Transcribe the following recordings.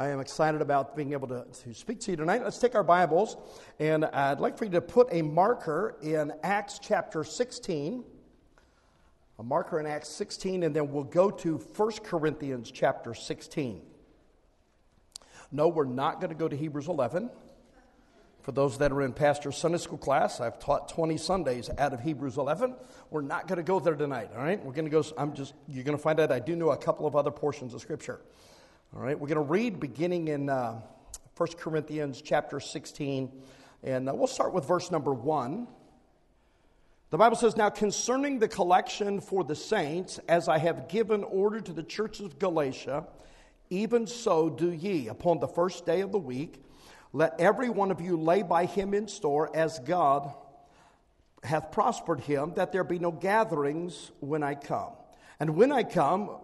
I am excited about being able to, to speak to you tonight. Let's take our Bibles, and I'd like for you to put a marker in Acts chapter 16. A marker in Acts 16, and then we'll go to 1 Corinthians chapter 16. No, we're not going to go to Hebrews 11. For those that are in Pastor Sunday school class, I've taught 20 Sundays out of Hebrews 11. We're not going to go there tonight, all right? We're going to go, I'm just, you're going to find out I do know a couple of other portions of Scripture. All right, we're going to read beginning in uh, 1 Corinthians chapter 16, and uh, we'll start with verse number 1. The Bible says, Now concerning the collection for the saints, as I have given order to the churches of Galatia, even so do ye upon the first day of the week let every one of you lay by him in store as God hath prospered him, that there be no gatherings when I come. And when I come,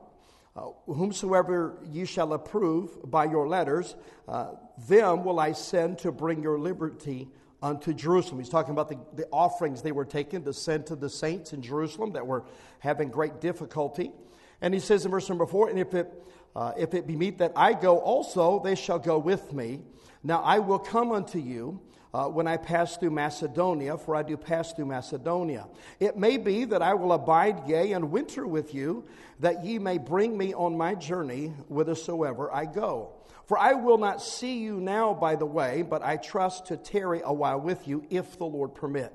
uh, whomsoever ye shall approve by your letters, uh, them will I send to bring your liberty unto Jerusalem. He's talking about the, the offerings they were taking to send to the saints in Jerusalem that were having great difficulty. And he says in verse number four, and if it, uh, if it be meet that I go also, they shall go with me. Now I will come unto you uh, when I pass through Macedonia, for I do pass through Macedonia. It may be that I will abide, yea, and winter with you, that ye may bring me on my journey whithersoever I go. For I will not see you now by the way, but I trust to tarry a while with you, if the Lord permit.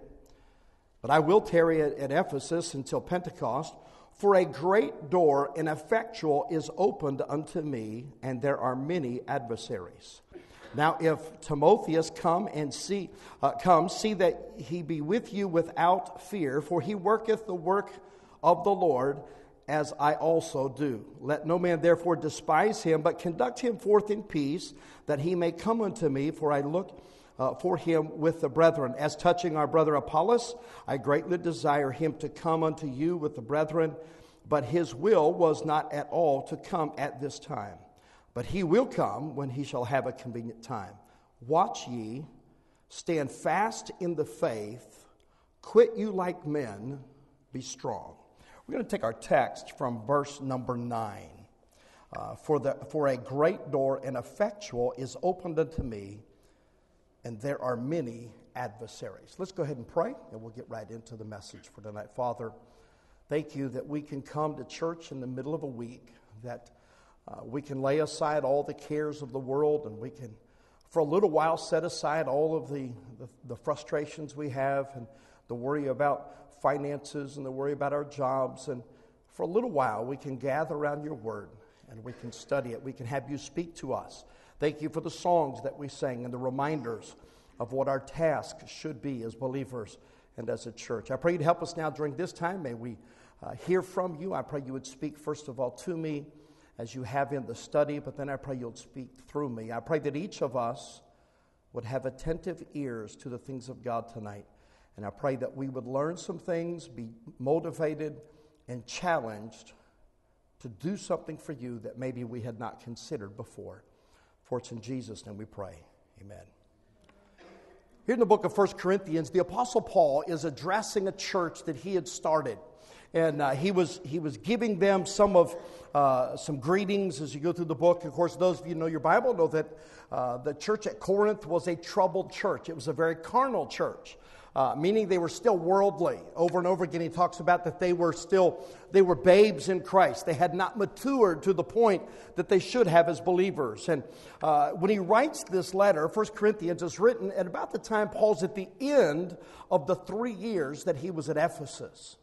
But I will tarry at, Ephesus until Pentecost. For a great door and effectual is opened unto me, and there are many adversaries. Now, if Timotheus come and see, uh, come, see that he be with you without fear, for he worketh the work of the Lord, as I also do. Let no man therefore despise him, but conduct him forth in peace, that he may come unto me, for I look uh, for him with the brethren. As touching our brother Apollos, I greatly desire him to come unto you with the brethren, but his will was not at all to come at this time. But he will come when he shall have a convenient time. Watch ye, stand fast in the faith, quit you like men, be strong. We're going to take our text from verse number 9. Uh, for, the, for a great door and effectual is opened unto me, and there are many adversaries. Let's go ahead and pray, and we'll get right into the message for tonight. Father, thank you that we can come to church in the middle of a week, that uh, we can lay aside all the cares of the world and we can, for a little while, set aside all of the, the, the frustrations we have and the worry about finances and the worry about our jobs. And for a little while, we can gather around your word and we can study it. We can have you speak to us. Thank you for the songs that we sing and the reminders of what our task should be as believers and as a church. I pray you'd help us now during this time. May we uh, hear from you. I pray you would speak, first of all, to me as you have in the study, but then I pray you'll speak through me. I pray that each of us would have attentive ears to the things of God tonight. And I pray that we would learn some things, be motivated and challenged to do something for you that maybe we had not considered before. For it's in Jesus' name we pray. Amen. Here in the book of 1 Corinthians, the Apostle Paul is addressing a church that he had started and uh, he was he was giving them some of uh, some greetings as you go through the book. Of course, those of you know your Bible know that uh, the church at Corinth was a troubled church. It was a very carnal church. Uh, meaning they were still worldly. Over and over again, he talks about that they were still they were babes in Christ. They had not matured to the point that they should have as believers. And uh, when he writes this letter, 1 Corinthians is written at about the time Paul's at the end of the three years that he was at Ephesus.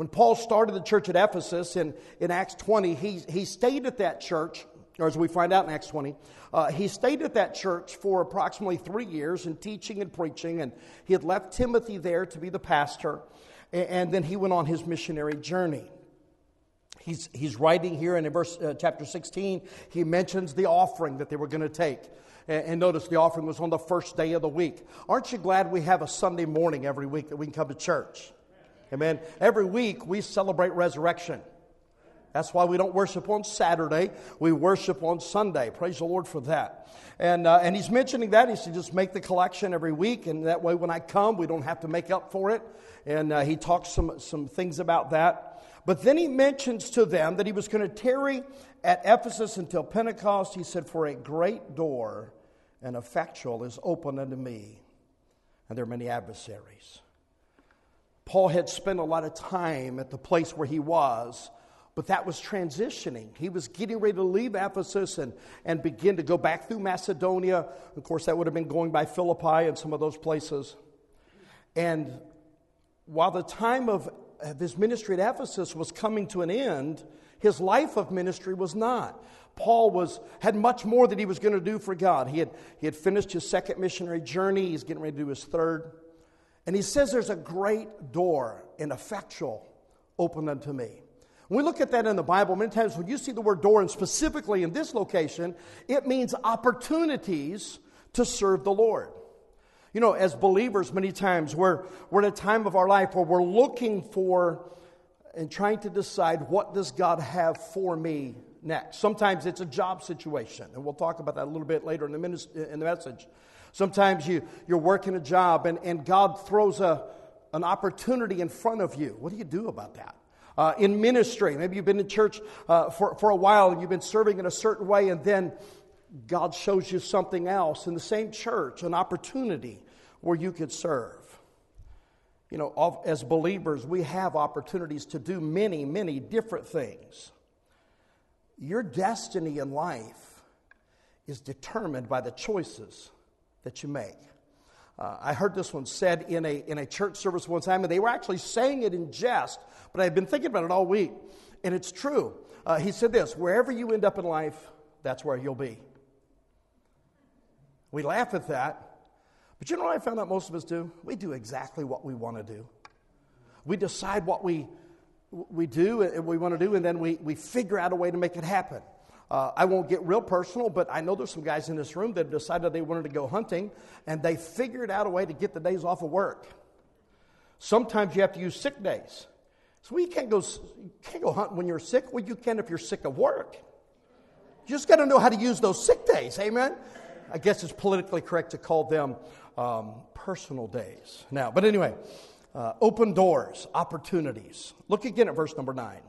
When Paul started the church at Ephesus in, in Acts 20, he, he stayed at that church, or as we find out in Acts 20, uh, he stayed at that church for approximately three years in teaching and preaching, and he had left Timothy there to be the pastor, and, and then he went on his missionary journey. He's, he's writing here in verse, uh, chapter 16, he mentions the offering that they were going to take. And, and notice the offering was on the first day of the week. Aren't you glad we have a Sunday morning every week that we can come to church? Amen. Every week we celebrate resurrection. That's why we don't worship on Saturday. We worship on Sunday. Praise the Lord for that. And, uh, and he's mentioning that. He said, just make the collection every week. And that way, when I come, we don't have to make up for it. And uh, he talks some, some things about that. But then he mentions to them that he was going to tarry at Ephesus until Pentecost. He said, For a great door and effectual is open unto me, and there are many adversaries. Paul had spent a lot of time at the place where he was, but that was transitioning. He was getting ready to leave Ephesus and, and begin to go back through Macedonia. Of course, that would have been going by Philippi and some of those places. And while the time of, uh, of his ministry at Ephesus was coming to an end, his life of ministry was not. Paul was, had much more that he was going to do for God. He had, he had finished his second missionary journey, he's getting ready to do his third. And he says there's a great door and effectual open unto me. When we look at that in the Bible, many times when you see the word door, and specifically in this location, it means opportunities to serve the Lord. You know, as believers, many times we're, we're at a time of our life where we're looking for and trying to decide what does God have for me next. Sometimes it's a job situation, and we'll talk about that a little bit later in the, in the message. Sometimes you, you're working a job and, and God throws a, an opportunity in front of you. What do you do about that? Uh, in ministry, maybe you've been in church uh, for, for a while and you've been serving in a certain way, and then God shows you something else in the same church, an opportunity where you could serve. You know, as believers, we have opportunities to do many, many different things. Your destiny in life is determined by the choices that you make. Uh, I heard this one said in a, in a church service one time, and they were actually saying it in jest, but I've been thinking about it all week, and it's true. Uh, he said this wherever you end up in life, that's where you'll be. We laugh at that, but you know what I found out most of us do? We do exactly what we want to do. We decide what we, we do and we want to do, and then we, we figure out a way to make it happen. Uh, I won't get real personal, but I know there's some guys in this room that decided they wanted to go hunting, and they figured out a way to get the days off of work. Sometimes you have to use sick days. So you can't go, you can't go hunting when you're sick. Well, you can if you're sick of work. You just got to know how to use those sick days. Amen. I guess it's politically correct to call them um, personal days now. But anyway, uh, open doors, opportunities. Look again at verse number nine.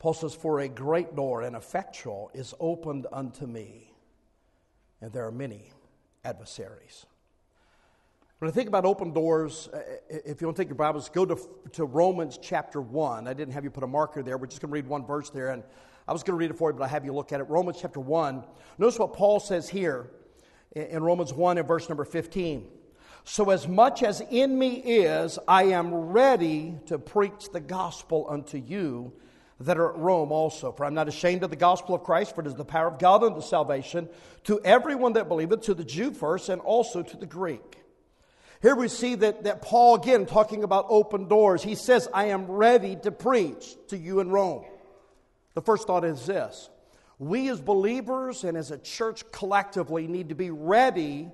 Paul says, For a great door and effectual is opened unto me, and there are many adversaries. When I think about open doors, uh, if you want to take your Bibles, go to, to Romans chapter 1. I didn't have you put a marker there. We're just going to read one verse there. And I was going to read it for you, but I have you look at it. Romans chapter 1. Notice what Paul says here in Romans 1 and verse number 15. So, as much as in me is, I am ready to preach the gospel unto you that are at Rome also. For I'm not ashamed of the gospel of Christ, for it is the power of God unto salvation to everyone that believeth, to the Jew first, and also to the Greek. Here we see that, that Paul, again, talking about open doors, he says, I am ready to preach to you in Rome. The first thought is this we as believers and as a church collectively need to be ready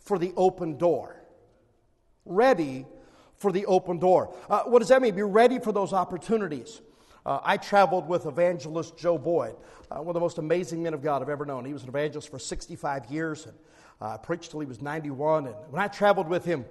for the open door. Ready for the open door. Uh, what does that mean? Be ready for those opportunities. Uh, I traveled with evangelist Joe Boyd, uh, one of the most amazing men of God I've ever known. He was an evangelist for 65 years and uh, preached till he was 91. And when I traveled with him,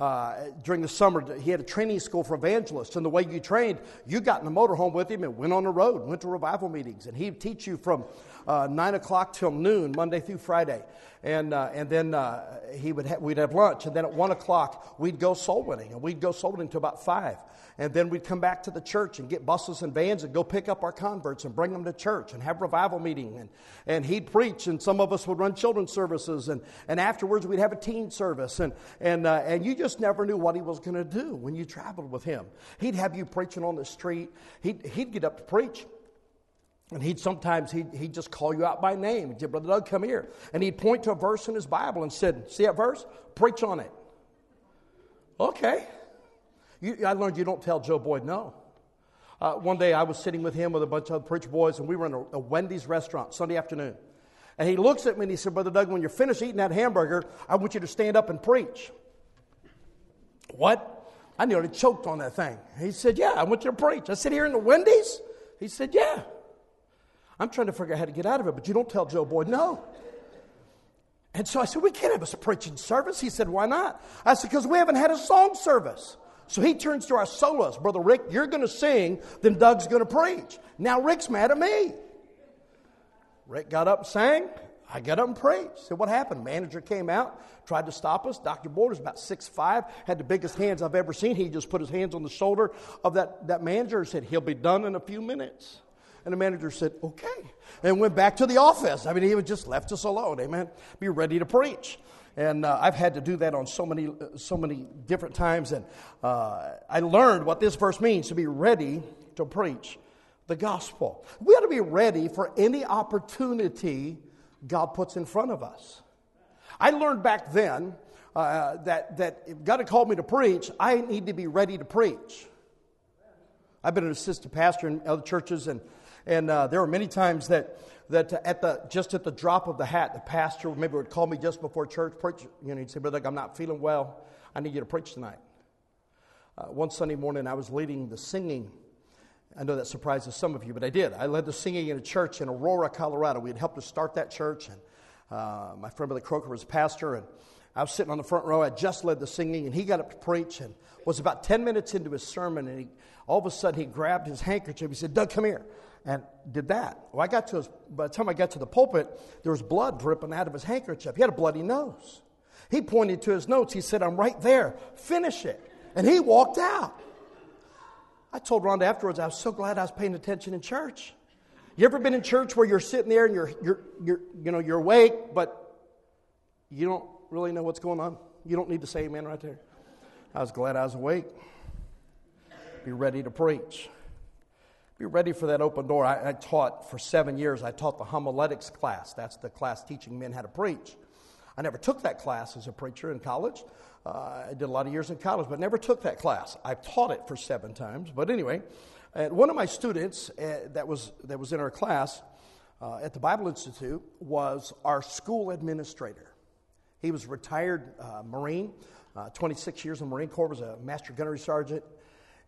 uh, during the summer, he had a training school for evangelists. And the way you trained, you got in the motorhome with him and went on the road, went to revival meetings. And he'd teach you from uh, 9 o'clock till noon, Monday through Friday. And, uh, and then uh, he would ha- we'd have lunch. And then at 1 o'clock, we'd go soul winning. And we'd go soul winning until about 5. And then we'd come back to the church and get buses and vans and go pick up our converts and bring them to church and have revival meeting. And, and he'd preach, and some of us would run children's services. And, and afterwards, we'd have a teen service. And, and, uh, and you just never knew what he was going to do when you traveled with him. He'd have you preaching on the street, he'd, he'd get up to preach. And he'd sometimes he'd, he'd just call you out by name. He'd say, Brother Doug, come here. And he'd point to a verse in his Bible and said, See that verse? Preach on it. Okay. You, I learned you don't tell Joe Boyd no. Uh, one day I was sitting with him with a bunch of preacher boys, and we were in a, a, Wendy's restaurant Sunday afternoon. And he looks at me and he said, Brother Doug, when you're finished eating that hamburger, I want you to stand up and preach. What? I nearly choked on that thing. He said, Yeah, I want you to preach. I said, Here in the Wendy's? He said, Yeah. I'm trying to figure out how to get out of it, but you don't tell Joe Boyd no. And so I said, We can't have a preaching service. He said, Why not? I said, Because we haven't had a song service. So he turns to our soloist, Brother Rick, you're going to sing, then Doug's going to preach. Now Rick's mad at me. Rick got up and sang. I got up and preached. Said, what happened? Manager came out, tried to stop us. Dr. Boyd was about six five, had the biggest hands I've ever seen. He just put his hands on the shoulder of that, that manager and said, he'll be done in a few minutes. And the manager said, okay. And went back to the office. I mean, he just left us alone. Amen. Be ready to preach. And uh, I've had to do that on so many, uh, so many different times. And uh, I learned what this verse means to be ready to preach the gospel. We ought to be ready for any opportunity God puts in front of us. I learned back then uh, that, that if God had called me to preach, I need to be ready to preach. I've been an assistant pastor in other churches, and, and uh, there were many times that, that at the, just at the drop of the hat, the pastor maybe would call me just before church, preach. You know, he'd say, Brother, I'm not feeling well. I need you to preach tonight. Uh, one Sunday morning, I was leading the singing I know that surprises some of you, but I did. I led the singing in a church in Aurora, Colorado. We had helped to start that church, and uh, my friend Billy Croker was pastor, and I was sitting on the front row. I just led the singing, and he got up to preach, and was about 10 minutes into his sermon, and he, all of a sudden he grabbed his handkerchief. He said, Doug, come here, and did that. Well, I got to his, by the time I got to the pulpit, there was blood dripping out of his handkerchief. He had a bloody nose. He pointed to his notes. He said, I'm right there. Finish it. And he walked out. I told Rhonda afterwards, I was so glad I was paying attention in church. You ever been in church where you're sitting there and you're, you're, you're, you know, you're awake, but you don't really know what's going on? You don't need to say amen right there. I was glad I was awake. Be ready to preach. Be ready for that open door. I, I taught for seven years, I taught the homiletics class. That's the class teaching men how to preach. I never took that class as a preacher in college. Uh, I did a lot of years in college, but never took that class. I've taught it for seven times. But anyway, one of my students uh, that, was, that was in our class uh, at the Bible Institute was our school administrator. He was a retired uh, Marine, uh, 26 years in the Marine Corps, was a master gunnery sergeant.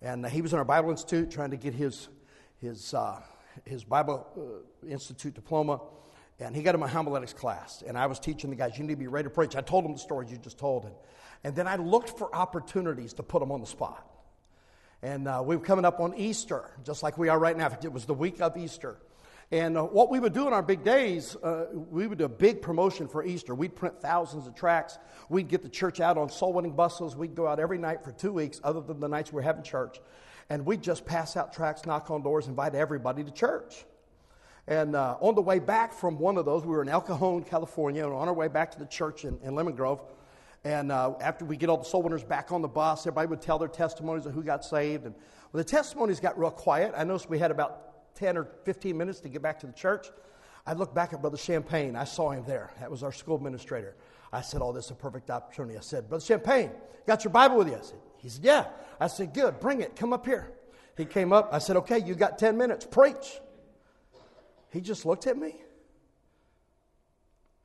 And he was in our Bible Institute trying to get his, his, his Bible Institute diploma. And he got in my homiletics class, and I was teaching the guys, you need to be ready to preach. I told them the stories you just told, and, and then I looked for opportunities to put them on the spot. And uh, we were coming up on Easter, just like we are right now. It was the week of Easter. And uh, what we would do in our big days, uh, we would do a big promotion for Easter. We'd print thousands of tracts. We'd get the church out on soul winning buses. We'd go out every night for two weeks, other than the nights we were having church. And we'd just pass out tracts, knock on doors, invite everybody to church. And uh, on the way back from one of those, we were in El Cajon, California, and on our way back to the church in, in Lemon Grove. And uh, after we get all the soul winners back on the bus, everybody would tell their testimonies of who got saved. And well, the testimonies got real quiet. I noticed we had about 10 or 15 minutes to get back to the church. I looked back at Brother Champagne. I saw him there. That was our school administrator. I said, Oh, this is a perfect opportunity. I said, Brother Champagne, got your Bible with you? I said, He said, Yeah. I said, Good, bring it. Come up here. He came up. I said, Okay, you got 10 minutes. Preach. He just looked at me.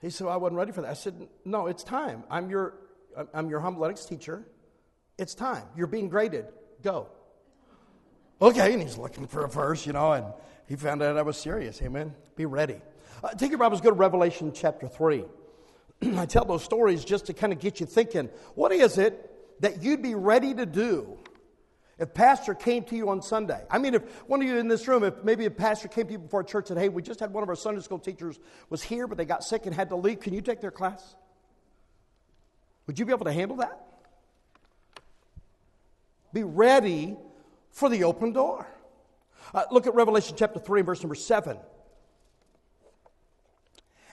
He said, well, I wasn't ready for that. I said, No, it's time. I'm your, I'm your homiletics teacher. It's time. You're being graded. Go. Okay, and he's looking for a verse, you know, and he found out I was serious. Amen. Be ready. Uh, take your Bibles, go to Revelation chapter 3. I tell those stories just to kind of get you thinking what is it that you'd be ready to do if pastor came to you on Sunday, I mean, if one of you in this room, if maybe a pastor came to you before church and hey, we just had one of our Sunday school teachers was here, but they got sick and had to leave, can you take their class? Would you be able to handle that? Be ready for the open door. Uh, look at Revelation chapter 3, verse number 7.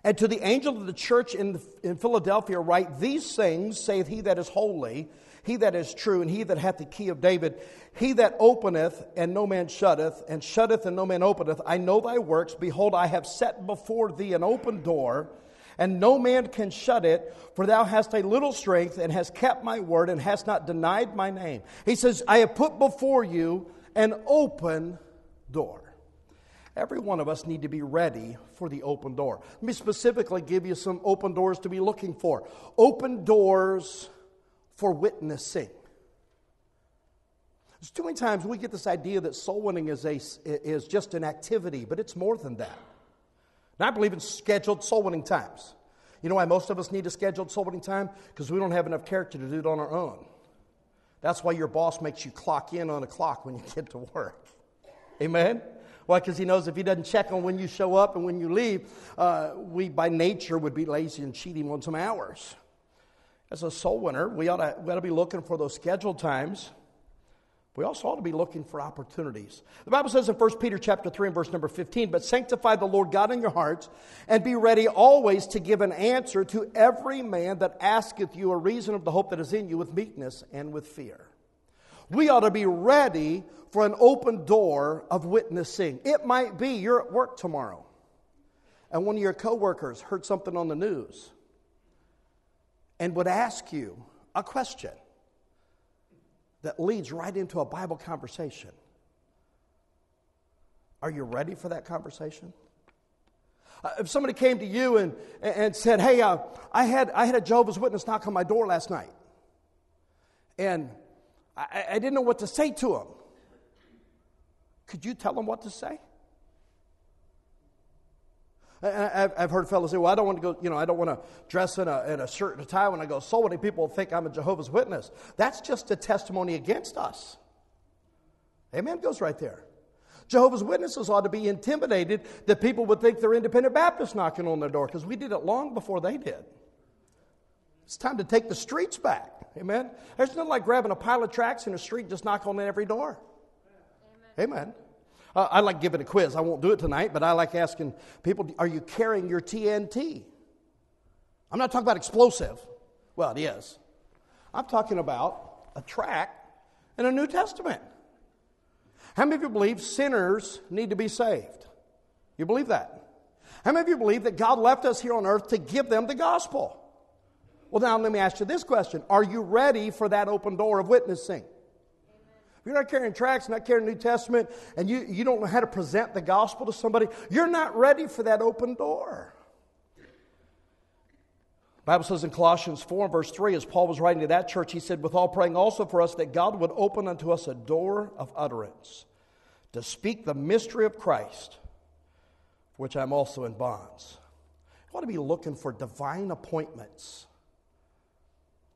And to the angel of the church in, in Philadelphia, write, These things saith he that is holy he that is true, and he that hath the key of David, he that openeth and no man shutteth, and shutteth and no man openeth. I know thy works. Behold, I have set before thee an open door, and no man can shut it, for thou hast a little strength, and hast kept my word, and hast not denied my name. He says, I have put before you an open door. Every one of us need to be ready for the open door. Let me specifically give you some open doors to be looking for. Open doors for witnessing. There's too many times we get this idea that soul winning is, a, is just an activity, but it's more than that. And I believe in scheduled soul winning times. You know why most of us need a scheduled soul winning time? Because we don't have enough character to do it on our own. That's why your boss makes you clock in on a clock when you get to work. Amen? Why? Because he knows if he doesn't check on when you show up and when you leave, uh, we by nature would be lazy and cheat him on some hours. As a soul winner, we ought, to, we ought to be looking for those scheduled times. We also ought to be looking for opportunities. The Bible says in 1 Peter chapter 3 and verse number 15, but sanctify the Lord God in your hearts, and be ready always to give an answer to every man that asketh you a reason of the hope that is in you with meekness and with fear. We ought to be ready for an open door of witnessing. It might be you're at work tomorrow, and one of your coworkers heard something on the news and would ask you a question that leads right into a Bible conversation. Are you ready for that conversation? Uh, if somebody came to you and, and said, Hey, uh, I, had, I had a Jehovah's Witness knock on my door last night, and I, I didn't know what to say to him, could you tell him what to say? I've heard fellows say, well, I don't want to go, you know, I don't want to dress in a, in a shirt and a tie when I go So many People think I'm a Jehovah's Witness. That's just a testimony against us. Amen goes right there. Jehovah's Witnesses ought to be intimidated that people would think they're independent Baptists knocking on their door because we did it long before they did. It's time to take the streets back. Amen. There's nothing like grabbing a pile of tracts in a street and just knock on every door. Amen. Amen. Uh, I like giving a quiz. I won't do it tonight, but I like asking people, are you carrying your TNT? I'm not talking about explosive. Well, it is. I'm talking about a tract in a New Testament. How many of you believe sinners need to be saved? You believe that? How many of you believe that God left us here on earth to give them the gospel? Well, now let me ask you this question Are you ready for that open door of witnessing? If you're not carrying tracts, not carrying New Testament, and you, you don't know how to present the gospel to somebody, you're not ready for that open door. Bible says in Colossians 4 verse 3, as Paul was writing to that church, he said, With all praying also for us that God would open unto us a door of utterance to speak the mystery of Christ, for which I'm also in bonds. I want to be looking for divine appointments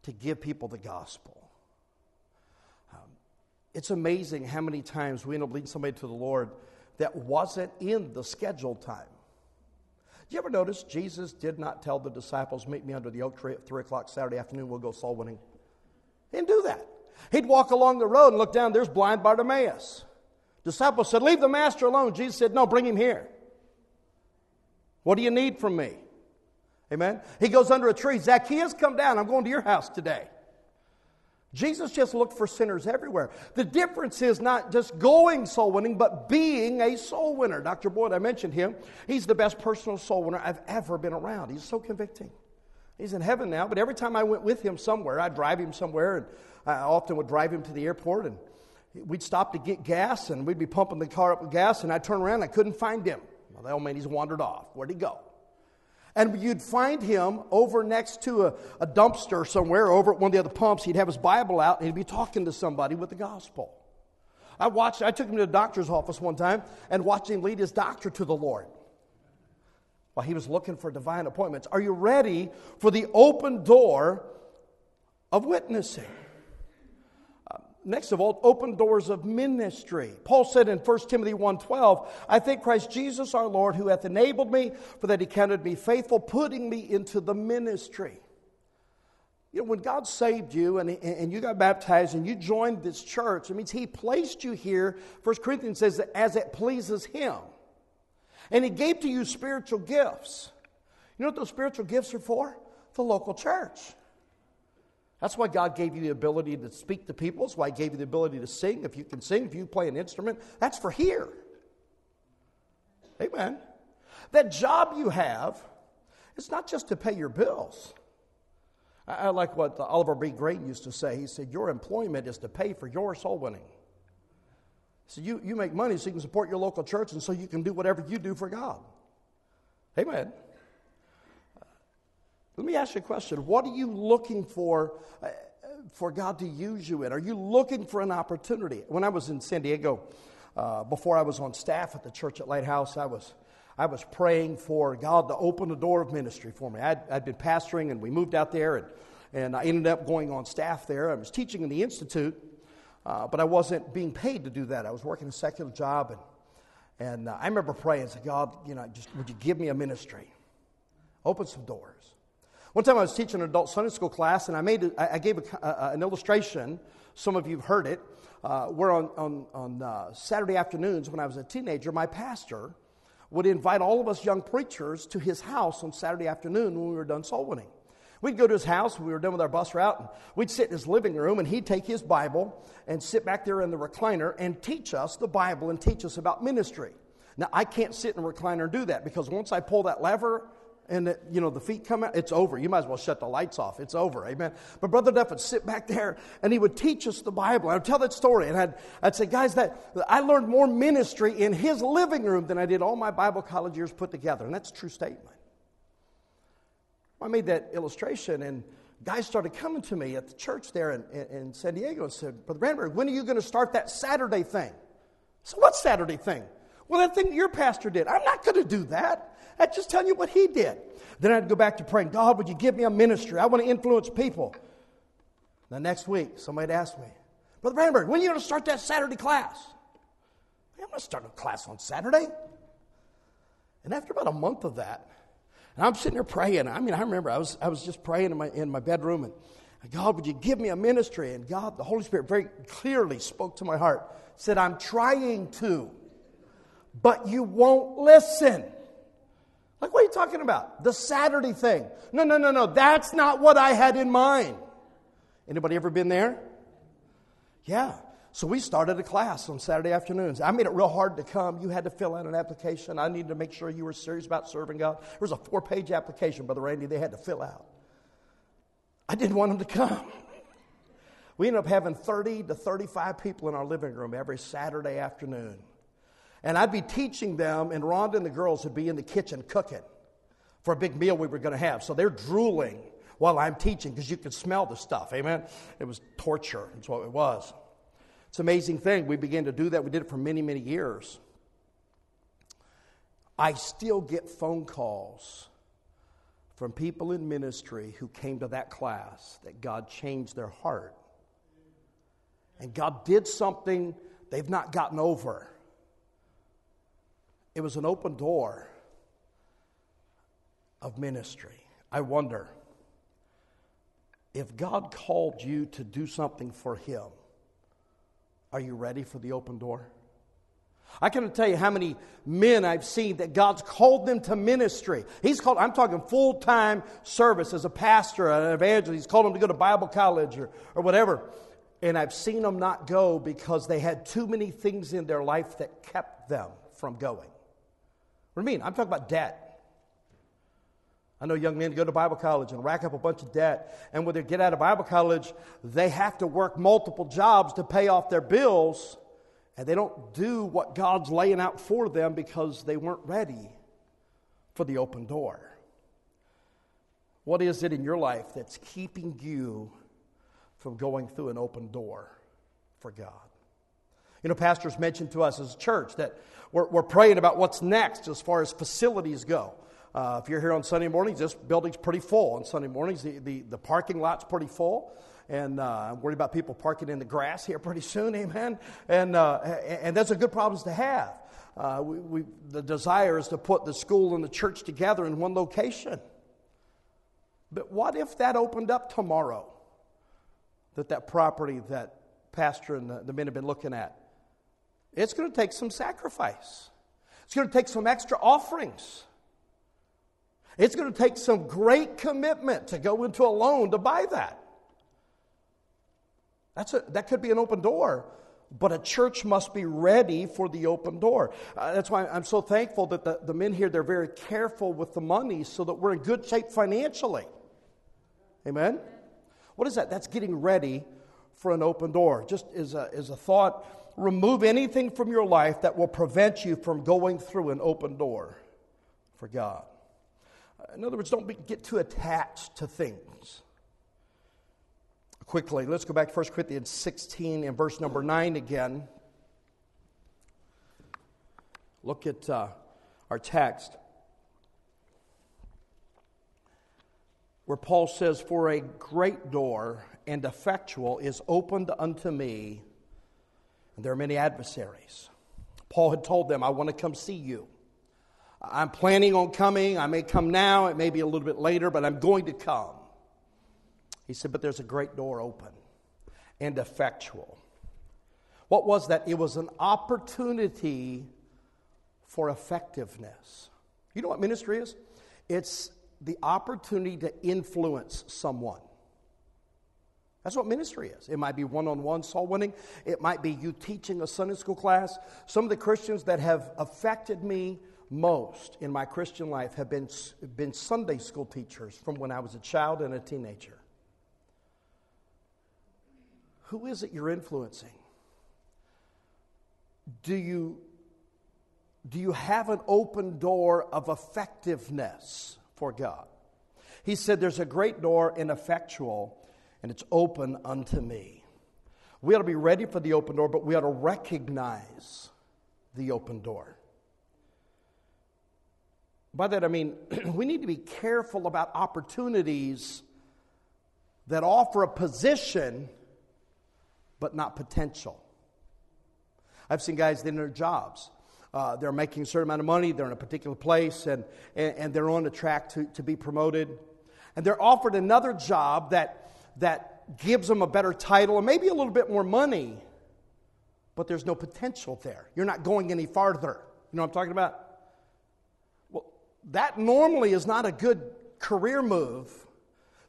to give people the gospel. It's amazing how many times we end up leading somebody to the Lord that wasn't in the scheduled time. Do you ever notice Jesus did not tell the disciples, Meet me under the oak tree at 3 o'clock Saturday afternoon, we'll go soul winning? He didn't do that. He'd walk along the road and look down, there's blind Bartimaeus. Disciples said, Leave the master alone. Jesus said, No, bring him here. What do you need from me? Amen. He goes under a tree. Zacchaeus, come down. I'm going to your house today. Jesus just looked for sinners everywhere. The difference is not just going soul winning, but being a soul winner. Dr. Boyd, I mentioned him. He's the best personal soul winner I've ever been around. He's so convicting. He's in heaven now, but every time I went with him somewhere, I'd drive him somewhere, and I often would drive him to the airport, and we'd stop to get gas, and we'd be pumping the car up with gas, and I'd turn around, and I couldn't find him. Well, the old man, he's wandered off. Where'd he go? And you'd find him over next to a, a dumpster somewhere, over at one of the other pumps. He'd have his Bible out and he'd be talking to somebody with the gospel. I watched, I took him to the doctor's office one time and watched him lead his doctor to the Lord while he was looking for divine appointments. Are you ready for the open door of witnessing? Next of all, open doors of ministry. Paul said in 1 Timothy 1.12, I thank Christ Jesus our Lord who hath enabled me, for that he counted me faithful, putting me into the ministry. You know, when God saved you and, and you got baptized and you joined this church, it means he placed you here, 1 Corinthians says, that as it pleases him. And he gave to you spiritual gifts. You know what those spiritual gifts are for? The local church. That's why God gave you the ability to speak to people. That's why He gave you the ability to sing. If you can sing, if you play an instrument, that's for here. Amen. That job you have, it's not just to pay your bills. I, I like what Oliver B. Greene used to say. He said, Your employment is to pay for your soul winning. So you, you make money so you can support your local church and so you can do whatever you do for God. Amen. Let me ask you a question. What are you looking for uh, for God to use you in? Are you looking for an opportunity? When I was in San Diego, uh, before I was on staff at the church at Lighthouse, I was, I was praying for God to open the door of ministry for me. I'd, I'd been pastoring and we moved out there and, and I ended up going on staff there. I was teaching in the institute, uh, but I wasn't being paid to do that. I was working a secular job, and, and uh, I remember praying, "Say, God, you know, just would you give me a ministry, open some doors." One time I was teaching an adult Sunday school class, and I made a, I gave a, a, an illustration. Some of you have heard it. Uh, where on on, on uh, Saturday afternoons when I was a teenager, my pastor would invite all of us young preachers to his house on Saturday afternoon when we were done soul winning. We'd go to his house we were done with our bus route, and we'd sit in his living room, and he'd take his Bible and sit back there in the recliner and teach us the Bible and teach us about ministry. Now, I can't sit in a recliner and do that because once I pull that lever, and the, you know the feet come out, it's over. You might as well shut the lights off. It's over, amen. But Brother Duff would sit back there and he would teach us the Bible. I'd tell that story, and I'd, I'd say, guys, that I learned more ministry in his living room than I did all my Bible college years put together, and that's a true statement. I made that illustration, and guys started coming to me at the church there in, in, in San Diego and said, Brother Brandenburg, when are you going to start that Saturday thing? So what Saturday thing? Well, that thing your pastor did. I'm not going to do that. I'm just telling you what he did. Then I'd go back to praying, God, would you give me a ministry? I want to influence people. The next week, somebody asked me, Brother Brandenburg, when are you going to start that Saturday class? I'm going to start a class on Saturday. And after about a month of that, and I'm sitting there praying. I mean, I remember I was, I was just praying in my, in my bedroom, and God, would you give me a ministry? And God, the Holy Spirit, very clearly spoke to my heart, said, I'm trying to, but you won't listen. Like, what are you talking about? The Saturday thing. No, no, no, no. That's not what I had in mind. Anybody ever been there? Yeah. So we started a class on Saturday afternoons. I made it real hard to come. You had to fill out an application. I needed to make sure you were serious about serving God. There was a four page application, Brother Randy, they had to fill out. I didn't want them to come. We ended up having 30 to 35 people in our living room every Saturday afternoon. And I'd be teaching them, and Rhonda and the girls would be in the kitchen cooking for a big meal we were going to have. So they're drooling while I'm teaching because you could smell the stuff. Amen? It was torture, that's what it was. It's an amazing thing. We began to do that. We did it for many, many years. I still get phone calls from people in ministry who came to that class that God changed their heart. And God did something they've not gotten over. It was an open door of ministry. I wonder if God called you to do something for Him, are you ready for the open door? I can tell you how many men I've seen that God's called them to ministry. He's called, I'm talking full time service as a pastor, an evangelist. He's called them to go to Bible college or, or whatever. And I've seen them not go because they had too many things in their life that kept them from going. What do you mean? I'm talking about debt. I know young men go to Bible college and rack up a bunch of debt. And when they get out of Bible college, they have to work multiple jobs to pay off their bills. And they don't do what God's laying out for them because they weren't ready for the open door. What is it in your life that's keeping you from going through an open door for God? You know, pastors mentioned to us as a church that we're, we're praying about what's next as far as facilities go. Uh, if you're here on Sunday mornings, this building's pretty full. On Sunday mornings, the, the, the parking lot's pretty full. And uh, I'm worried about people parking in the grass here pretty soon, amen? And, uh, and that's a good problem to have. Uh, we, we, the desire is to put the school and the church together in one location. But what if that opened up tomorrow? That that property that pastor and the, the men have been looking at it's going to take some sacrifice. It's going to take some extra offerings. It's going to take some great commitment to go into a loan to buy that. That's a, that could be an open door, but a church must be ready for the open door. Uh, that's why I'm so thankful that the, the men here, they're very careful with the money so that we're in good shape financially. Amen? What is that? That's getting ready for an open door. Just as a, as a thought, remove anything from your life that will prevent you from going through an open door for God. In other words, don't be, get too attached to things. Quickly, let's go back to 1 Corinthians 16 and verse number 9 again. Look at uh, our text. where Paul says, For a great door and effectual is opened unto me, and there are many adversaries. Paul had told them, I want to come see you. I'm planning on coming. I may come now, it may be a little bit later, but I'm going to come. He said, But there's a great door open and effectual. What was that? It was an opportunity for effectiveness. You know what ministry is? It's the opportunity to influence someone. That's what ministry is. It might be one on one soul winning, it might be you teaching a Sunday school class. Some of the Christians that have affected me most in my Christian life have been, been Sunday school teachers from when I was a child and a teenager. Who is it you're influencing? Do you, do you have an open door of effectiveness for God? He said, There's a great door and effectual, and it's open unto me. We ought to be ready for the open door, but we ought to recognize the open door. By that I mean, we need to be careful about opportunities that offer a position but not potential. I've seen guys in their jobs. Uh, they're making a certain amount of money, they're in a particular place, and, and, and they're on the track to, to be promoted. And they're offered another job that, that gives them a better title and maybe a little bit more money, but there's no potential there. You're not going any farther. You know what I'm talking about? Well, that normally is not a good career move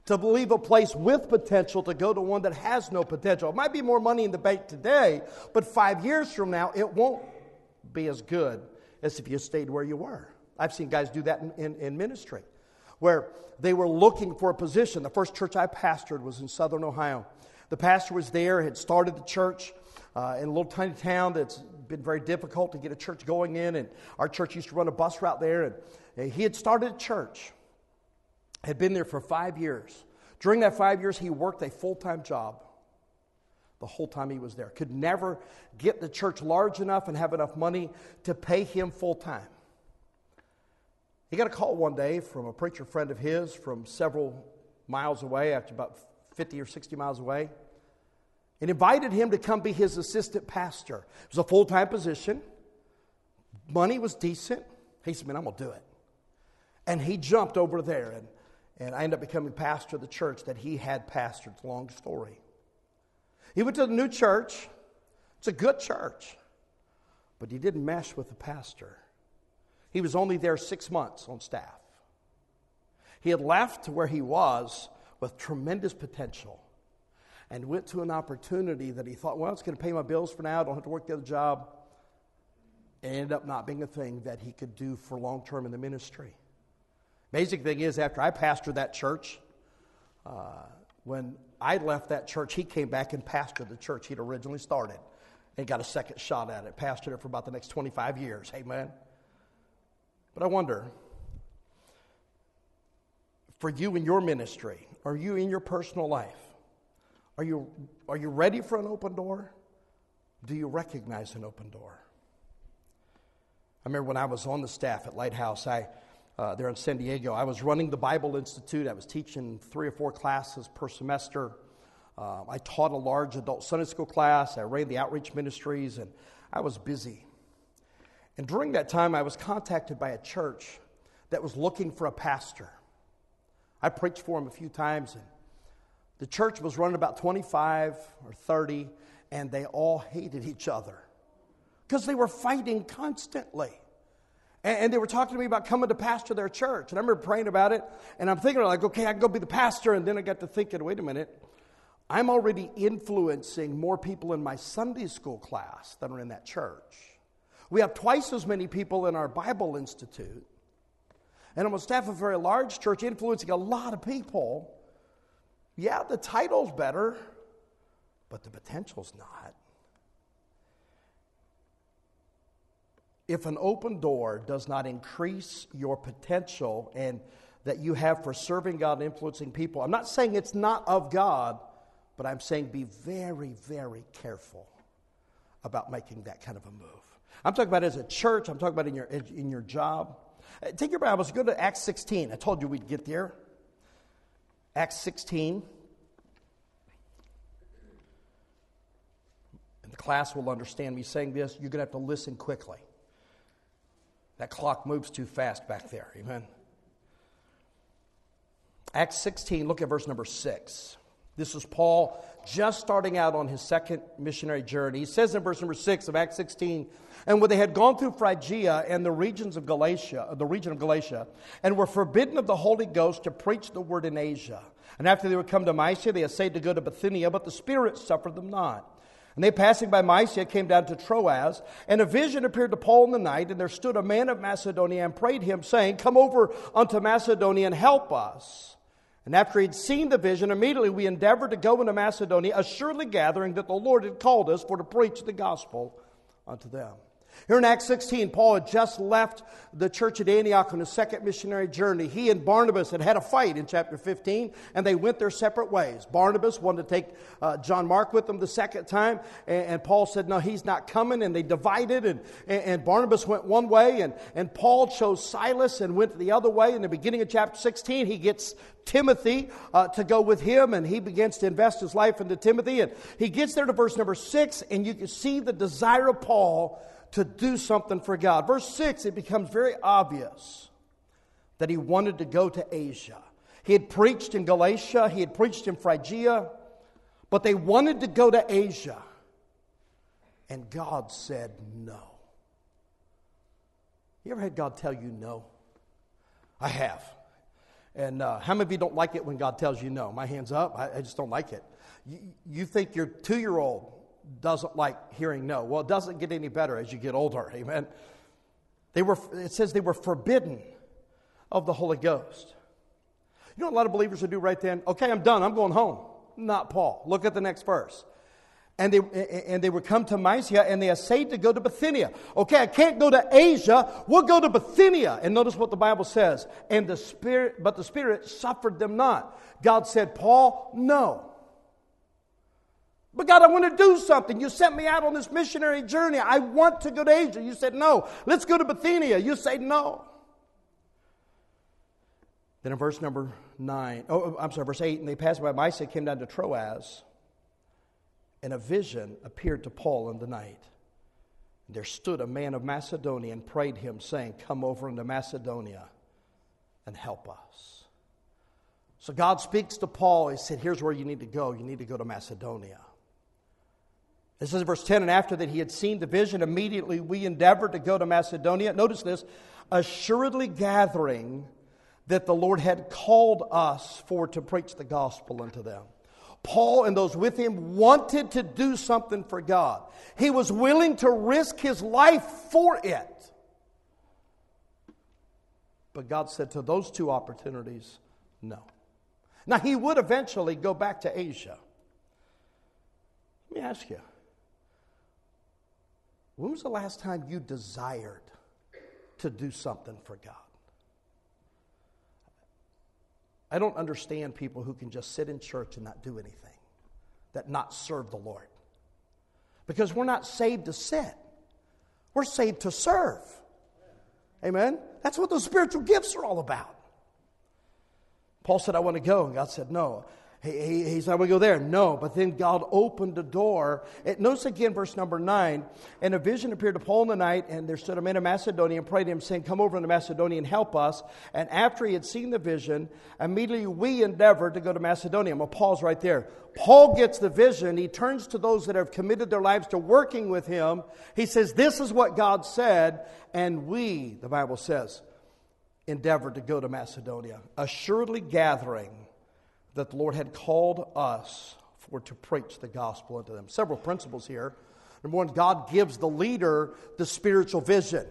to leave a place with potential to go to one that has no potential. It might be more money in the bank today, but five years from now, it won't be as good as if you stayed where you were. I've seen guys do that in, in, in ministry where they were looking for a position. The first church I pastored was in southern Ohio. The pastor was there, had started the church uh, in a little tiny town that's been very difficult to get a church going in, and our church used to run a bus route there, and he had started a church had been there for five years. During that five years, he worked a full time job the whole time he was there. Could never get the church large enough and have enough money to pay him full time. He got a call one day from a preacher friend of his from several miles away, after about 50 or 60 miles away, and invited him to come be his assistant pastor. It was a full time position, money was decent. He said, Man, I'm going to do it. And he jumped over there and and I ended up becoming pastor of the church that he had pastored. It's a long story. He went to the new church. It's a good church. But he didn't mesh with the pastor. He was only there six months on staff. He had left to where he was with tremendous potential and went to an opportunity that he thought, well, it's going to pay my bills for now. I don't have to work the other job. It ended up not being a thing that he could do for long term in the ministry. Basic thing is, after I pastored that church, uh, when I left that church, he came back and pastored the church he'd originally started and got a second shot at it. Pastored it for about the next 25 years. Amen. But I wonder, for you in your ministry, are you in your personal life, are you, are you ready for an open door? Do you recognize an open door? I remember when I was on the staff at Lighthouse, I uh, there in San Diego. I was running the Bible Institute. I was teaching three or four classes per semester. Uh, I taught a large adult Sunday school class. I ran the outreach ministries, and I was busy. And during that time, I was contacted by a church that was looking for a pastor. I preached for them a few times, and the church was running about 25 or 30, and they all hated each other because they were fighting constantly. And, they were talking to me about coming to pastor their church. And I remember praying about it. And I'm thinking, like, okay, I can go be the pastor. And then I got to thinking, wait a minute. I'm already influencing more people in my Sunday school class than are in that church. We have twice as many people in our Bible Institute. And I'm on staff of a very large church, influencing a lot of people. Yeah, the title's better, but the potential's not. if an open door does not increase your potential and that you have for serving God and influencing people, I'm not saying it's not of God, but I'm saying be very, very careful about making that kind of a move. I'm talking about as a church, I'm talking about in your, in your job. Uh, take your Bibles, go to Acts 16. I told you we'd get there. Acts 16. And the class will understand me saying this. You're going to have to listen quickly. That clock moves too fast back there. Amen. Acts 16, look at verse number 6. This is Paul just starting out on his second missionary journey. He says in verse number 6 of Acts 16, and when they had gone through Phrygia and the regions of Galatia, the region of Galatia, and were forbidden of the Holy Ghost to preach the word in Asia. And after they were come to Mysia, they essayed to go to Bithynia, but the Spirit suffered them not. And they passing by Mysia came down to Troas, and a vision appeared to Paul in the night, and there stood a man of Macedonia and prayed him, saying, Come over unto Macedonia and help us. And after he'd seen the vision, immediately we endeavored to go into Macedonia, assuredly gathering that the Lord had called us for to preach the gospel unto them. Here in Acts 16, Paul had just left the church at Antioch on his second missionary journey. He and Barnabas had had a fight in chapter 15, and they went their separate ways. Barnabas wanted to take uh, John Mark with them the second time, and, and, Paul said, No, he's not coming, and they divided, and, and, and, Barnabas went one way, and, and Paul chose Silas and went the other way. In the beginning of chapter 16, he gets Timothy uh, to go with him, and he begins to invest his life into Timothy. And he gets there to verse number 6, and you can see the desire of Paul to do something for God. Verse 6, it becomes very obvious that he wanted to go to Asia. He had preached in Galatia, he had preached in Phrygia, but they wanted to go to Asia. And God said no. You ever had God tell you no? I have. And uh, how many of you don't like it when God tells you no? My hand's up. I, I just don't like it. You, you think your two year old doesn't like hearing no. Well, it doesn't get any better as you get older. Amen. They were, it says they were forbidden of the Holy Ghost. You know what a lot of believers would do right then? Okay, I'm done. I'm going home. Not Paul. Look at the next verse. And they, and they would come to Mysia and they essayed to go to Bithynia. Okay, I can't go to Asia. We'll go to Bithynia. And notice what the Bible says. And the Spirit, but the Spirit suffered them not. God said, Paul, no. But God, I want to do something. You sent me out on this missionary journey. I want to go to Asia. You said no. Let's go to Bithynia. You say no. Then in verse number 9, oh, I'm sorry, verse 8, and they passed by Mysia, came down to Troas, and a vision appeared to Paul in the night. And there stood a man of Macedonia and prayed him, saying, Come over into Macedonia and help us. So God speaks to Paul. He said, Here's where you need to go. You need to go to Macedonia. This is verse 10. And after that he had seen the vision, immediately we endeavored to go to Macedonia. Notice this assuredly gathering that the Lord had called us for to preach the gospel unto them. Paul and those with him wanted to do something for God. He was willing to risk his life for it. But God said to those two opportunities, no. Now, he would eventually go back to Asia. Let me ask you when was the last time you desired to do something for God? I don't understand people who can just sit in church and not do anything, that not serve the Lord. Because we're not saved to sit, we're saved to serve. Amen? That's what those spiritual gifts are all about. Paul said, I want to go. And God said, No. He, he, he said, I will go there. No, but then God opened the door. It, notice again verse number nine. And a vision appeared to Paul in the night, and there stood a man of Macedonia and prayed him, saying, Come over into Macedonia and help us. And after he had seen the vision, immediately we endeavored to go to Macedonia. I'm going to pause right there. Paul gets the vision. He turns to those that have committed their lives to working with him. He says, This is what God said. And we, the Bible says, endeavored to go to Macedonia, assuredly gathering that the Lord had called us for to preach the gospel unto them. Several principles here. Number one, God gives the leader the spiritual vision.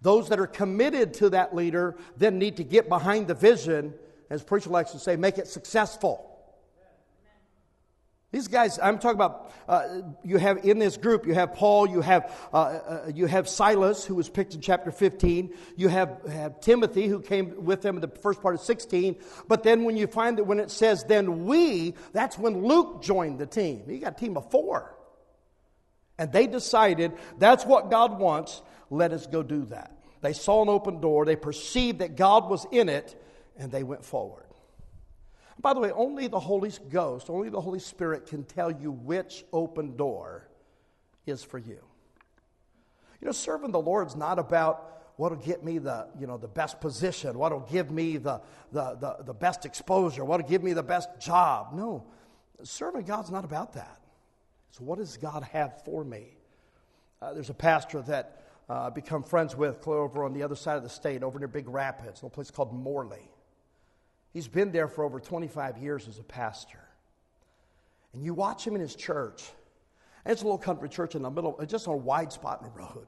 Those that are committed to that leader then need to get behind the vision, as preacher likes to say, make it successful. These guys, I'm talking about, uh, you have in this group, you have Paul, you have, uh, uh, you have Silas, who was picked in chapter 15, you have, have Timothy, who came with them in the first part of 16. But then when you find that when it says, then we, that's when Luke joined the team. You got a team of four. And they decided that's what God wants, let us go do that. They saw an open door, they perceived that God was in it, and they went forward. By the way, only the Holy Ghost, only the Holy Spirit can tell you which open door is for you. You know, serving the Lord's not about what'll get me the, you know, the best position, what'll give me the, the, the, the best exposure, what'll give me the best job. No, serving God's not about that. So, what does God have for me? Uh, there's a pastor that uh, become friends with over on the other side of the state, over near Big Rapids, a place called Morley. He's been there for over 25 years as a pastor. And you watch him in his church. And it's a little country church in the middle, uh, just on a wide spot in the road.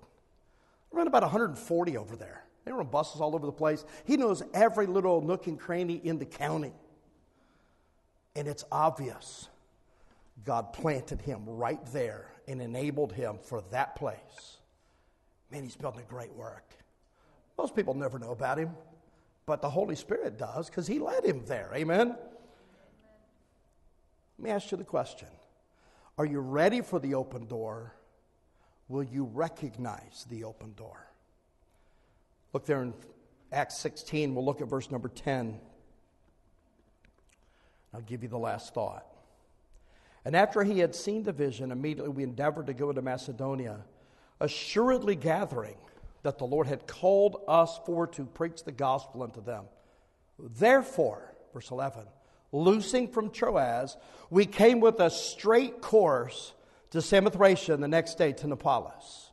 Around about 140 over there. They run buses all over the place. He knows every little nook and cranny in the county. And it's obvious God planted him right there and enabled him for that place. Man, he's building a great work. Most people never know about him, but the Holy Spirit does because he led him there. Amen? Let me ask you the question Are you ready for the open door? Will you recognize the open door? Look there in Acts 16. We'll look at verse number 10. I'll give you the last thought. And after he had seen the vision, immediately we endeavored to go into Macedonia, assuredly gathering that the Lord had called us for to preach the gospel unto them. Therefore, verse 11, loosing from Troas, we came with a straight course to Samothracia and the next day to Neapolis.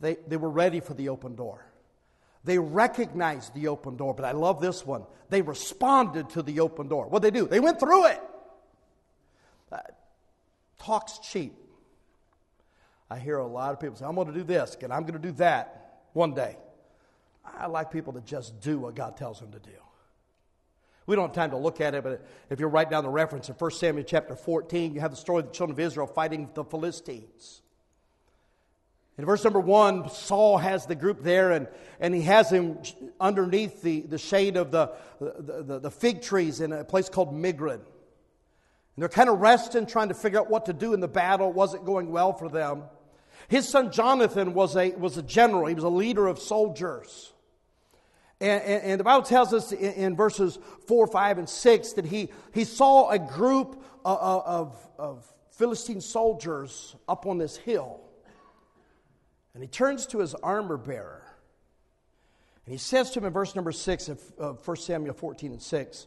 They, they were ready for the open door. They recognized the open door, but I love this one. They responded to the open door. What they do? They went through it. Uh, talk's cheap. I hear a lot of people say, I'm going to do this and I'm going to do that one day. I like people to just do what God tells them to do. We don't have time to look at it, but if you write down the reference in 1 Samuel chapter 14, you have the story of the children of Israel fighting the Philistines. In verse number one, Saul has the group there, and, and he has them underneath the, the shade of the, the, the, the fig trees in a place called Migron. And they're kind of resting, trying to figure out what to do in the battle. It wasn't going well for them. His son Jonathan was a, was a general, he was a leader of soldiers. And, and, and the Bible tells us in, in, verses 4, 5, and 6 that he, he saw a group of, of, of Philistine soldiers up on this hill. And he turns to his armor bearer. And he says to him in verse number 6 of 1 Samuel 14 and 6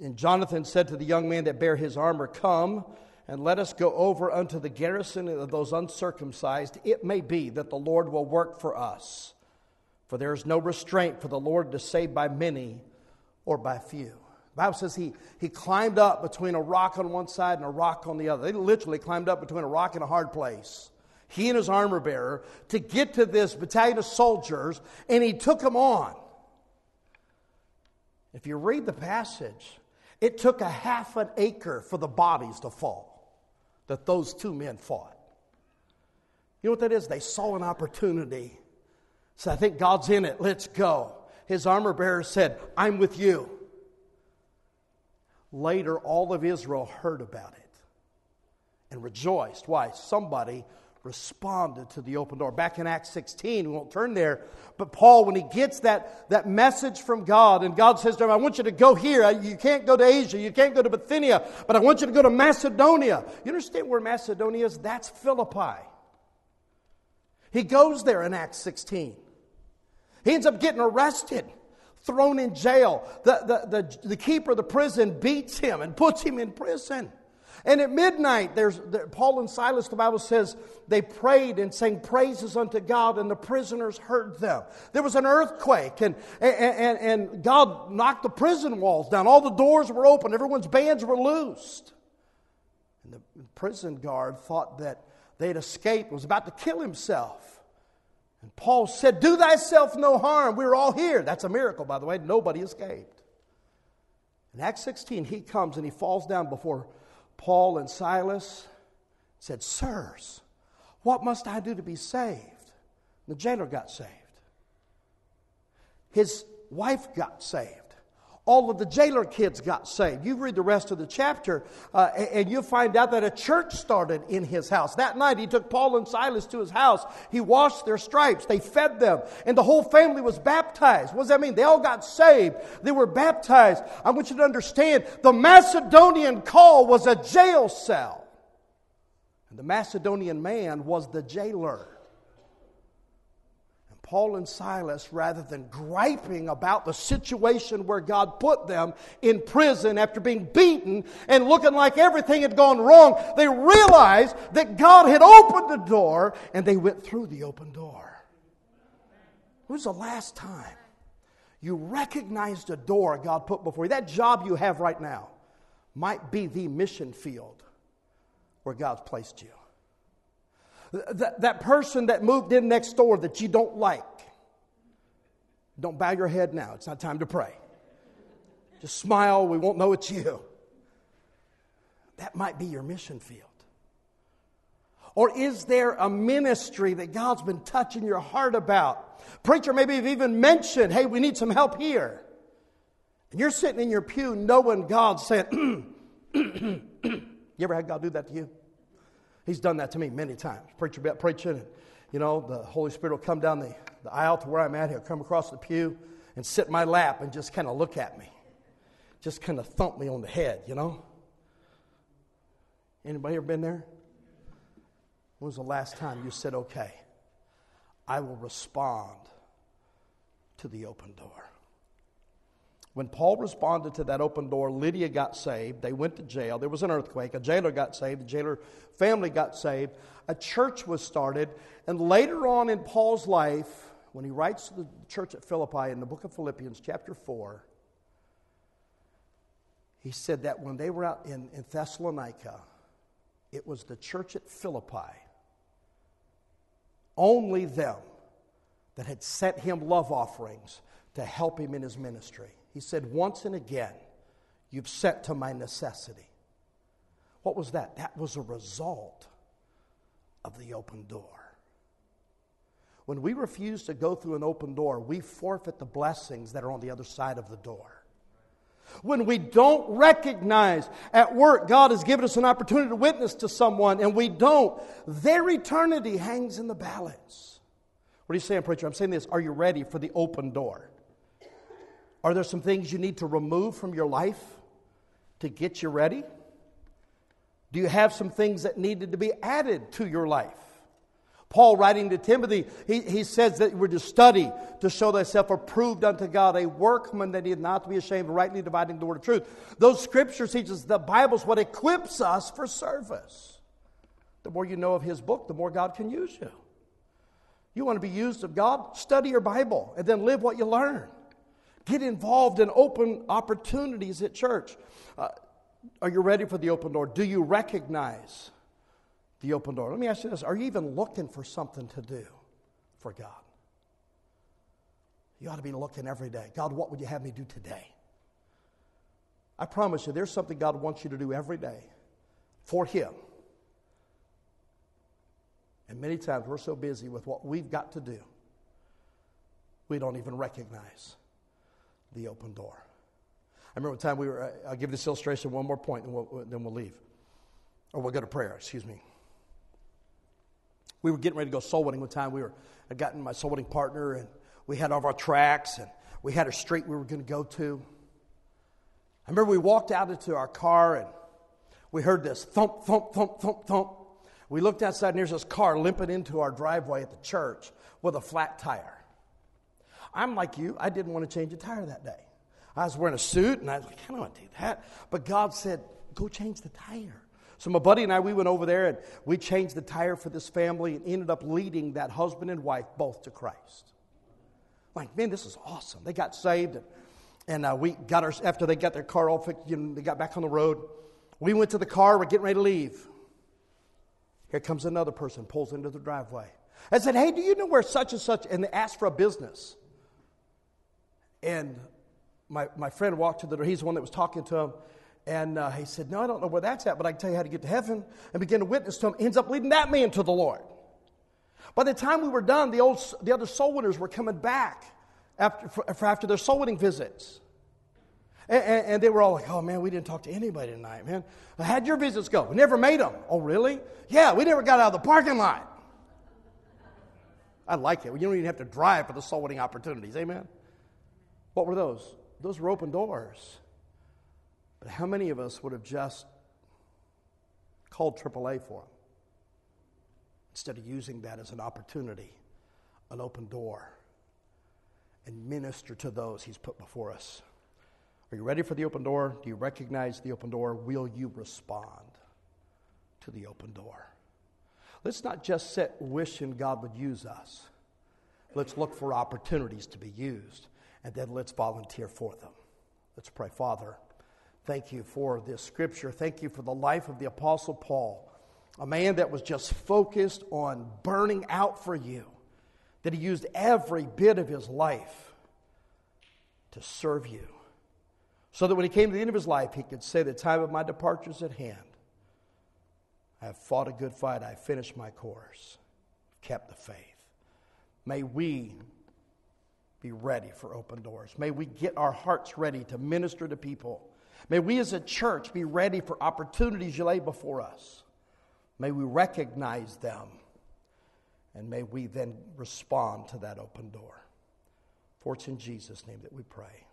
and Jonathan said to the young man that bare his armor, Come and let us go over unto the garrison of those uncircumcised. It may be that the Lord will work for us. For there is no restraint for the Lord to save by many or by few. The Bible says he, he climbed up between a rock on one side and a rock on the other. They literally climbed up between a rock and a hard place. He and his armor bearer to get to this battalion of soldiers, and he took them on. If you read the passage, it took a half an acre for the bodies to fall that those two men fought. You know what that is? They saw an opportunity. So I think God's in it. Let's go. His armor bearer said, I'm with you. Later, all of Israel heard about it and rejoiced. Why? Somebody responded to the open door. Back in Acts 16, we won't turn there, but Paul, when he gets that, that message from God, and God says to him, I want you to go here. You can't go to Asia, you can't go to Bithynia, but I want you to go to Macedonia. You understand where Macedonia is? That's Philippi. He goes there in Acts 16. He ends up getting arrested, thrown in jail. The, the, the, the keeper of the prison beats him and puts him in prison. And at midnight, there's there, Paul and Silas, the Bible says, they prayed and sang praises unto God, and the prisoners heard them. There was an earthquake, and, and, and God knocked the prison walls down. All the doors were open, everyone's bands were loosed. And the prison guard thought that they'd escaped, was about to kill himself. And Paul said, Do thyself no harm. We're all here. That's a miracle, by the way. Nobody escaped. In Acts 16, he comes and he falls down before Paul and Silas said, Sirs, what must I do to be saved? The jailer got saved. His wife got saved. All of the jailer kids got saved. You read the rest of the chapter, uh, and you'll find out that a church started in his house. That night, he took Paul and Silas to his house. He washed their stripes. They fed them, and the whole family was baptized. What does that mean? They all got saved. They were baptized. I want you to understand the Macedonian call was a jail cell, and the Macedonian man was the jailer. Paul and Silas, rather than griping about the situation where God put them in prison after being beaten and looking like everything had gone wrong, they realized that God had opened the door and they went through the open door. When was the last time you recognized a door God put before you? That job you have right now might be the mission field where God's placed you. That, that person that moved in next door that you don't like. Don't bow your head now. It's not time to pray. Just smile. We won't know it's you. That might be your mission field. Or is there a ministry that God's been touching your heart about? Preacher, maybe you've even mentioned, hey, we need some help here. And you're sitting in your pew knowing God saying, you ever had God do that to you? He's done that to me many times. Preacher preaching, and, you know, the Holy Spirit will come down the, the aisle to where I'm at. He'll come across the pew and sit in my lap and just kind of look at me. Just kind of thump me on the head, you know? Anybody ever been there? When was the last time you said, okay, I will respond to the open door? When Paul responded to that open door, Lydia got saved. They went to jail. There was an earthquake. A jailer got saved. The jailer family got saved. A church was started. And later on in Paul's life, when he writes to the church at Philippi in the book of Philippians, chapter 4, he said that when they were out in, in Thessalonica, it was the church at Philippi, only them, that had sent him love offerings to help him in his ministry. He said, Once and again, you've sent to my necessity. What was that? That was a result of the open door. When we refuse to go through an open door, we forfeit the blessings that are on the other side of the door. When we don't recognize at work God has given us an opportunity to witness to someone and we don't, their eternity hangs in the balance. What are you saying, preacher? I'm saying this. Are you ready for the open door? Are there some things you need to remove from your life to get you ready? Do you have some things that needed to be added to your life? Paul, writing to Timothy, he, he says that we're to study to show thyself approved unto God, a workman that is not to be ashamed, rightly dividing the word of truth. Those scriptures teach us the Bible's what equips us for service. The more you know of his book, the more God can use you. You want to be used of God? Study your Bible and then live what you learn. Get involved in open opportunities at church. Uh, are you ready for the open door? Do you recognize the open door? Let me ask you this Are you even looking for something to do for God? You ought to be looking every day. God, what would you have me do today? I promise you, there's something God wants you to do every day for Him. And many times we're so busy with what we've got to do, we don't even recognize the open door. I remember one time we were, I'll give this illustration one more point, and we'll, then we'll leave. Or we'll go to prayer, excuse me. We were getting ready to go soul winning one time. We were, I'd gotten my soul winning partner, and we had all of our tracks, and we had a street we were going to go to. I remember we walked out into our car, and we heard this thump, thump, thump, thump, thump. We looked outside, and there's this car limping into our driveway at the church with a flat tire. I'm like you, I didn't want to change a tire that day. I was wearing a suit and I was like, I don't want to do that. But God said, go change the tire. So my buddy and I, we went over there and we changed the tire for this family and ended up leading that husband and wife both to Christ. Like, man, this is awesome. They got saved and, and uh, we got our, after they got their car all fixed, you know, they got back on the road. We went to the car, we're getting ready to leave. Here comes another person, pulls into the driveway. I said, hey, do you know where such and such, and they asked for a business. And my, my friend walked to the door. He's the one that was talking to him. And uh, he said, No, I don't know where that's at, but I can tell you how to get to heaven. And began to witness to him. Ends up leading that man to the Lord. By the time we were done, the, old, the other soul winners were coming back after, for, for after their soul winning visits. And, and, and, they were all like, oh man, we didn't talk to anybody tonight, man. How'd your visits go? We never made them. Oh, really? Yeah, we never got out of the parking lot. I like it. You don't even have to drive for the soul winning opportunities. Amen? What were those? Those were open doors. But how many of us would have just called AAA for them instead of using that as an opportunity, an open door, and minister to those He's put before us? Are you ready for the open door? Do you recognize the open door? Will you respond to the open door? Let's not just sit wishing God would use us. Let's look for opportunities to be used, and then let's volunteer for them. Let's pray. Father, thank you for this scripture. Thank you for the life of the Apostle Paul, a man that was just focused on burning out for you, that he used every bit of his life to serve you, so that when he came to the end of his life, he could say, The time of my departure is at hand. I have fought a good fight. I finished my course, kept the faith. May we be ready for open doors. May we get our hearts ready to minister to people. May we as a church be ready for opportunities you lay before us. May we recognize them. And may we then respond to that open door. For it's in Jesus' name that we pray.